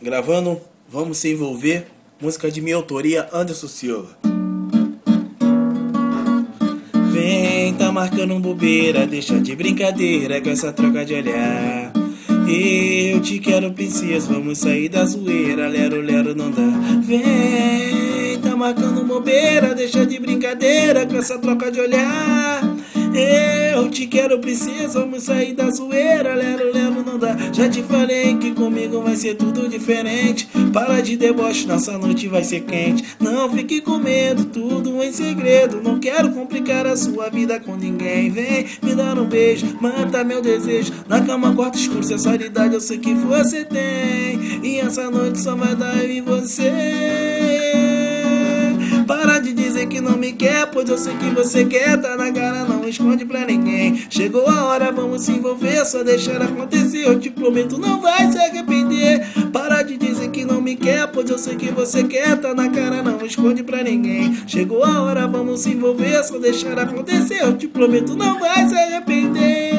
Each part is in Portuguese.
Gravando Vamos Se Envolver, música de minha autoria, Anderson Silva. Vem, tá marcando bobeira, deixa de brincadeira com essa troca de olhar. Eu te quero, princesa, vamos sair da zoeira, lero, lero, não dá. Vem, tá marcando bobeira, deixa de brincadeira com essa troca de olhar. Eu te quero, princesa, vamos sair da zoeira, lero, lero, não dá. Já te falei que vai ser tudo diferente. Para de deboche, nossa noite vai ser quente. Não fique com medo, tudo em segredo. Não quero complicar a sua vida com ninguém. Vem me dar um beijo, mata meu desejo. Na cama, quarto escuro, sensualidade eu sei que você tem. E essa noite só vai dar eu e você. Que não me quer, pois eu sei que você quer. Tá na cara, não esconde pra ninguém. Chegou a hora, vamos se envolver, só deixar acontecer. Eu te prometo, não vai se arrepender. Para de dizer que não me quer, pois eu sei que você quer. Tá na cara, não esconde pra ninguém. Chegou a hora, vamos se envolver, só deixar acontecer. Eu te prometo, não vai se arrepender.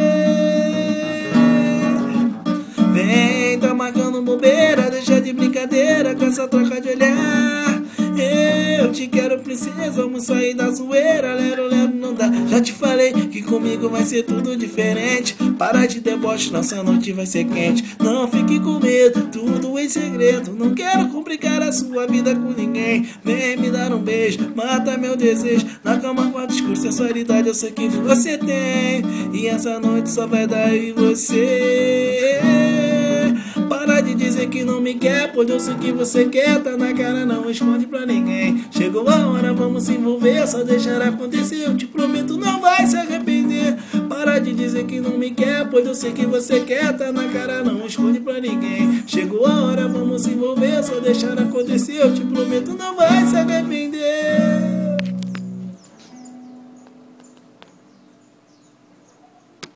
Vem, tá marcando bobeira, deixa de brincadeira com essa troca de olhar. Eu te quero, princesa, vamos sair da zoeira, lero, lero, não dá. Já te falei que comigo vai ser tudo diferente. Para de deboche, nossa noite vai ser quente. Não fique com medo, tudo em segredo. Não quero complicar a sua vida com ninguém. Vem me dar um beijo, mata meu desejo. Na cama com a discurso, sensualidade eu sei que você tem. E essa noite só vai dar eu e você. Dizer que não me quer, pois eu sei que você quer. Tá na cara, não esconde pra ninguém. Chegou a hora, vamos se envolver, só deixar acontecer. Eu te prometo, não vai se arrepender. Para de dizer que não me quer, pois eu sei que você quer. Tá na cara, não esconde pra ninguém. Chegou a hora, vamos se envolver, só deixar acontecer. Eu te prometo, não vai se arrepender.